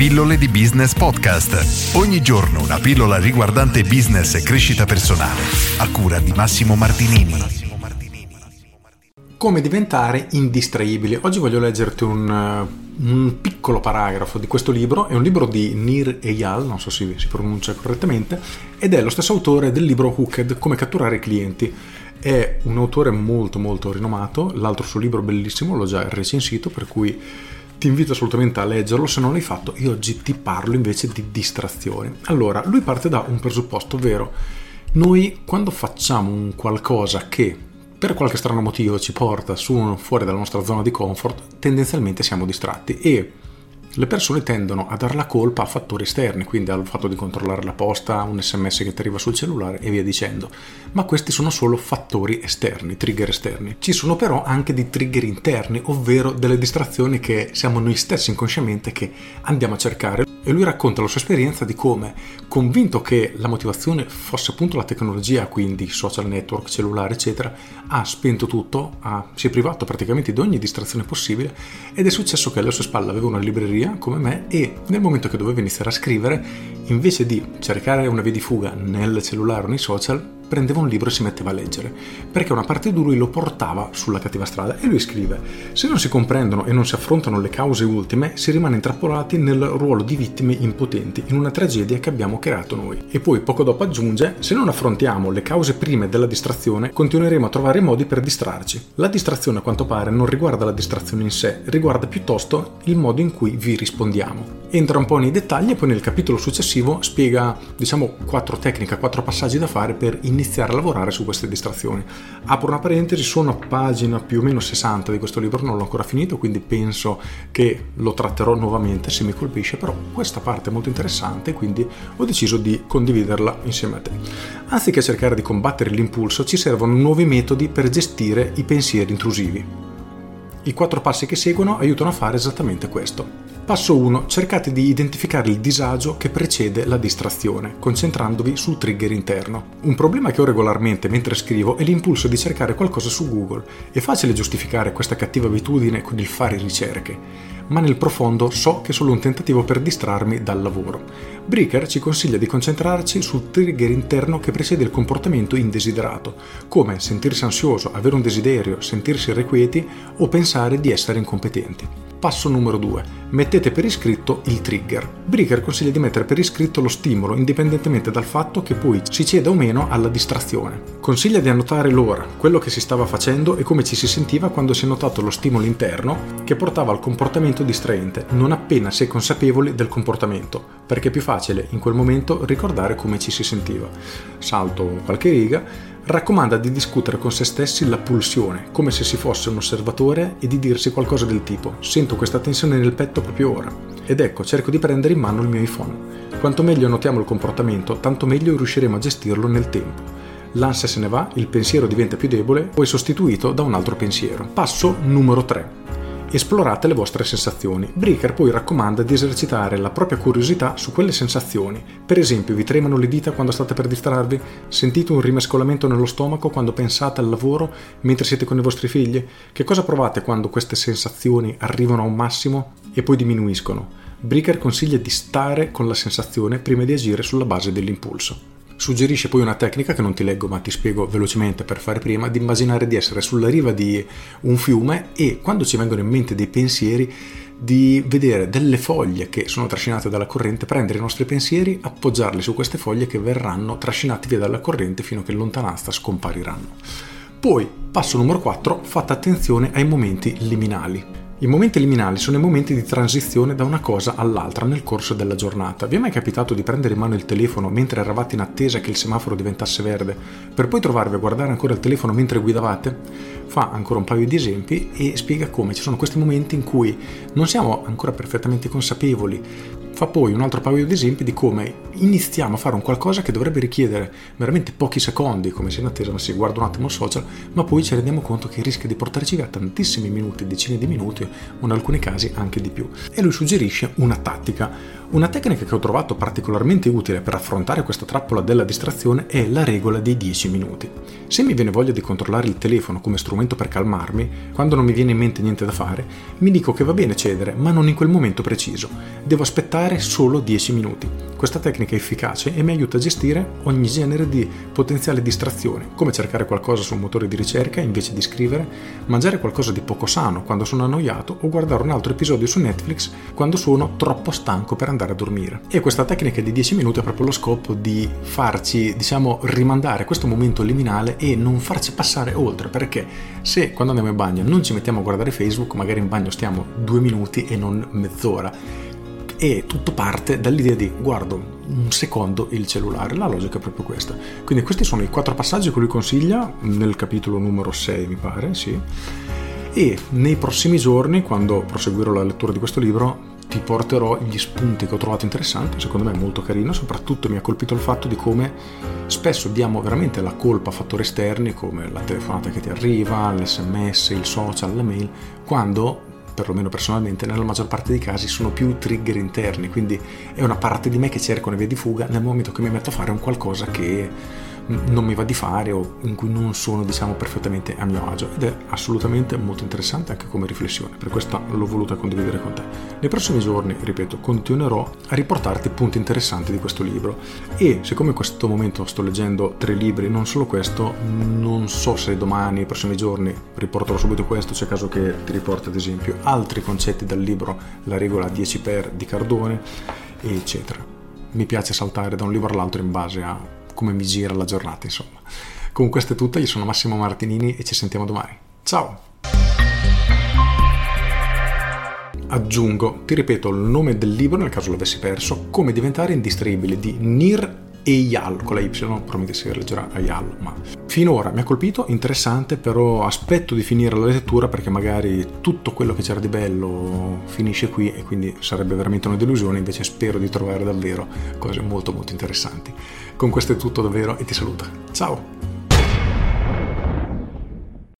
Pillole di Business Podcast. Ogni giorno una pillola riguardante business e crescita personale. A cura di Massimo Martinini. Come diventare indistraibili. Oggi voglio leggerti un, un, piccolo paragrafo di questo libro. È un libro di Nir Eyal, non so se si pronuncia correttamente, ed è lo stesso autore del libro Hooked, Come catturare clienti. È un autore molto molto rinomato, l'altro suo libro bellissimo l'ho già recensito, per cui ti invito assolutamente a leggerlo, se non l'hai fatto io oggi ti parlo invece di distrazioni. Allora, lui parte da un presupposto, ovvero noi quando facciamo un qualcosa che per qualche strano motivo ci porta su, fuori dalla nostra zona di comfort, tendenzialmente siamo distratti e le persone tendono a dare la colpa a fattori esterni, quindi al fatto di controllare la posta, un sms che ti arriva sul cellulare e via dicendo. Ma questi sono solo fattori esterni, trigger esterni. Ci sono però anche dei trigger interni, ovvero delle distrazioni che siamo noi stessi inconsciamente che andiamo a cercare e lui racconta la sua esperienza di come, convinto che la motivazione fosse appunto la tecnologia, quindi social network, cellulare, eccetera, ha spento tutto, ha, si è privato praticamente di ogni distrazione possibile ed è successo che alle sue spalle aveva una libreria come me e nel momento che doveva iniziare a scrivere, invece di cercare una via di fuga nel cellulare o nei social, prendeva un libro e si metteva a leggere, perché una parte di lui lo portava sulla cattiva strada e lui scrive, se non si comprendono e non si affrontano le cause ultime, si rimane intrappolati nel ruolo di vittime impotenti in una tragedia che abbiamo creato noi. E poi poco dopo aggiunge, se non affrontiamo le cause prime della distrazione, continueremo a trovare modi per distrarci. La distrazione a quanto pare non riguarda la distrazione in sé, riguarda piuttosto il modo in cui vi rispondiamo. Entra un po' nei dettagli e poi nel capitolo successivo spiega, diciamo, quattro tecniche, quattro passaggi da fare per iniziare iniziare a lavorare su queste distrazioni. Apro una parentesi, sono a pagina più o meno 60 di questo libro, non l'ho ancora finito, quindi penso che lo tratterò nuovamente se mi colpisce, però questa parte è molto interessante, quindi ho deciso di condividerla insieme a te. Anziché cercare di combattere l'impulso, ci servono nuovi metodi per gestire i pensieri intrusivi. I quattro passi che seguono aiutano a fare esattamente questo. Passo 1. Cercate di identificare il disagio che precede la distrazione, concentrandovi sul trigger interno. Un problema che ho regolarmente mentre scrivo è l'impulso di cercare qualcosa su Google. È facile giustificare questa cattiva abitudine con il fare ricerche, ma nel profondo so che è solo un tentativo per distrarmi dal lavoro. Bricker ci consiglia di concentrarci sul trigger interno che precede il comportamento indesiderato, come sentirsi ansioso, avere un desiderio, sentirsi irrequieti o pensare di essere incompetenti. Passo numero 2. Mettete per iscritto il trigger. Bricker consiglia di mettere per iscritto lo stimolo indipendentemente dal fatto che poi si ceda o meno alla distrazione. Consiglia di annotare l'ora, quello che si stava facendo e come ci si sentiva quando si è notato lo stimolo interno che portava al comportamento distraente, non appena si è consapevoli del comportamento, perché è più facile in quel momento ricordare come ci si sentiva. Salto qualche riga raccomanda di discutere con se stessi la pulsione, come se si fosse un osservatore e di dirsi qualcosa del tipo sento questa tensione nel petto proprio ora. Ed ecco, cerco di prendere in mano il mio iPhone. Quanto meglio notiamo il comportamento, tanto meglio riusciremo a gestirlo nel tempo. L'ansia se ne va, il pensiero diventa più debole, poi sostituito da un altro pensiero. Passo numero 3 esplorate le vostre sensazioni. Breaker poi raccomanda di esercitare la propria curiosità su quelle sensazioni. Per esempio, vi tremano le dita quando state per distrarvi? Sentite un rimescolamento nello stomaco quando pensate al lavoro mentre siete con i vostri figli? Che cosa provate quando queste sensazioni arrivano a un massimo e poi diminuiscono? Breaker consiglia di stare con la sensazione prima di agire sulla base dell'impulso. Suggerisce poi una tecnica che non ti leggo ma ti spiego velocemente per fare prima, di immaginare di essere sulla riva di un fiume e quando ci vengono in mente dei pensieri di vedere delle foglie che sono trascinate dalla corrente, prendere i nostri pensieri, appoggiarli su queste foglie che verranno trascinati via dalla corrente fino a che in lontananza scompariranno. Poi, passo numero 4, fate attenzione ai momenti liminali. I momenti liminali sono i momenti di transizione da una cosa all'altra nel corso della giornata. Vi è mai capitato di prendere in mano il telefono mentre eravate in attesa che il semaforo diventasse verde, per poi trovarvi a guardare ancora il telefono mentre guidavate? Fa ancora un paio di esempi e spiega come ci sono questi momenti in cui non siamo ancora perfettamente consapevoli fa poi un altro paio di esempi di come iniziamo a fare un qualcosa che dovrebbe richiedere veramente pochi secondi, come se in attesa, ma si guarda un attimo il social, ma poi ci rendiamo conto che rischia di portarci via tantissimi minuti, decine di minuti, o in alcuni casi anche di più. E lui suggerisce una tattica Una tecnica che ho trovato particolarmente utile per affrontare questa trappola della distrazione è la regola dei 10 minuti. Se mi viene voglia di controllare il telefono come strumento per calmarmi, quando non mi viene in mente niente da fare, mi dico che va bene cedere, ma non in quel momento preciso. Devo aspettare solo 10 minuti. Questa tecnica è efficace e mi aiuta a gestire ogni genere di potenziale distrazione, come cercare qualcosa su un motore di ricerca invece di scrivere, mangiare qualcosa di poco sano quando sono annoiato o guardare un altro episodio su Netflix quando sono troppo stanco per andare andare a dormire. E questa tecnica di 10 minuti ha proprio lo scopo di farci, diciamo, rimandare questo momento liminale e non farci passare oltre, perché se quando andiamo in bagno non ci mettiamo a guardare Facebook, magari in bagno stiamo due minuti e non mezz'ora. E tutto parte dall'idea di guardo un secondo il cellulare, la logica è proprio questa. Quindi questi sono i quattro passaggi che lui consiglia nel capitolo numero 6, mi pare, sì. E nei prossimi giorni, quando proseguirò la lettura di questo libro, ti porterò gli spunti che ho trovato interessanti, secondo me molto carino, soprattutto mi ha colpito il fatto di come spesso diamo veramente la colpa a fattori esterni come la telefonata che ti arriva, l'sms, il social, la mail, quando perlomeno personalmente, nella maggior parte dei casi sono più trigger interni, quindi è una parte di me che cerca una via di fuga nel momento che mi metto a fare un qualcosa che non mi va di fare o in cui non sono diciamo perfettamente a mio agio. Ed è assolutamente molto interessante anche come riflessione. Per questo l'ho voluta condividere con te. Nei prossimi giorni ripeto continuerò a riportarti punti interessanti di questo libro. E siccome in questo momento sto leggendo tre libri non solo questo non so se domani nei prossimi giorni riporterò subito questo c'è caso che ti riporti ad esempio altri concetti dal libro la regola 10 per di Cardone eccetera. Mi piace saltare da un libro all'altro in base a come mi gira la giornata, insomma. Con questo è tutto, io sono Massimo Martinini e ci sentiamo domani. Ciao! Aggiungo, ti ripeto il nome del libro nel caso l'avessi perso, Come diventare indistraibile di Nir Eyal con la Y, probabilmente si leggerà Eyal, ma finora mi ha colpito, interessante, però aspetto di finire la lettura perché magari tutto quello che c'era di bello finisce qui e quindi sarebbe veramente una delusione, invece spero di trovare davvero cose molto molto interessanti. Con questo è tutto davvero e ti saluto. Ciao!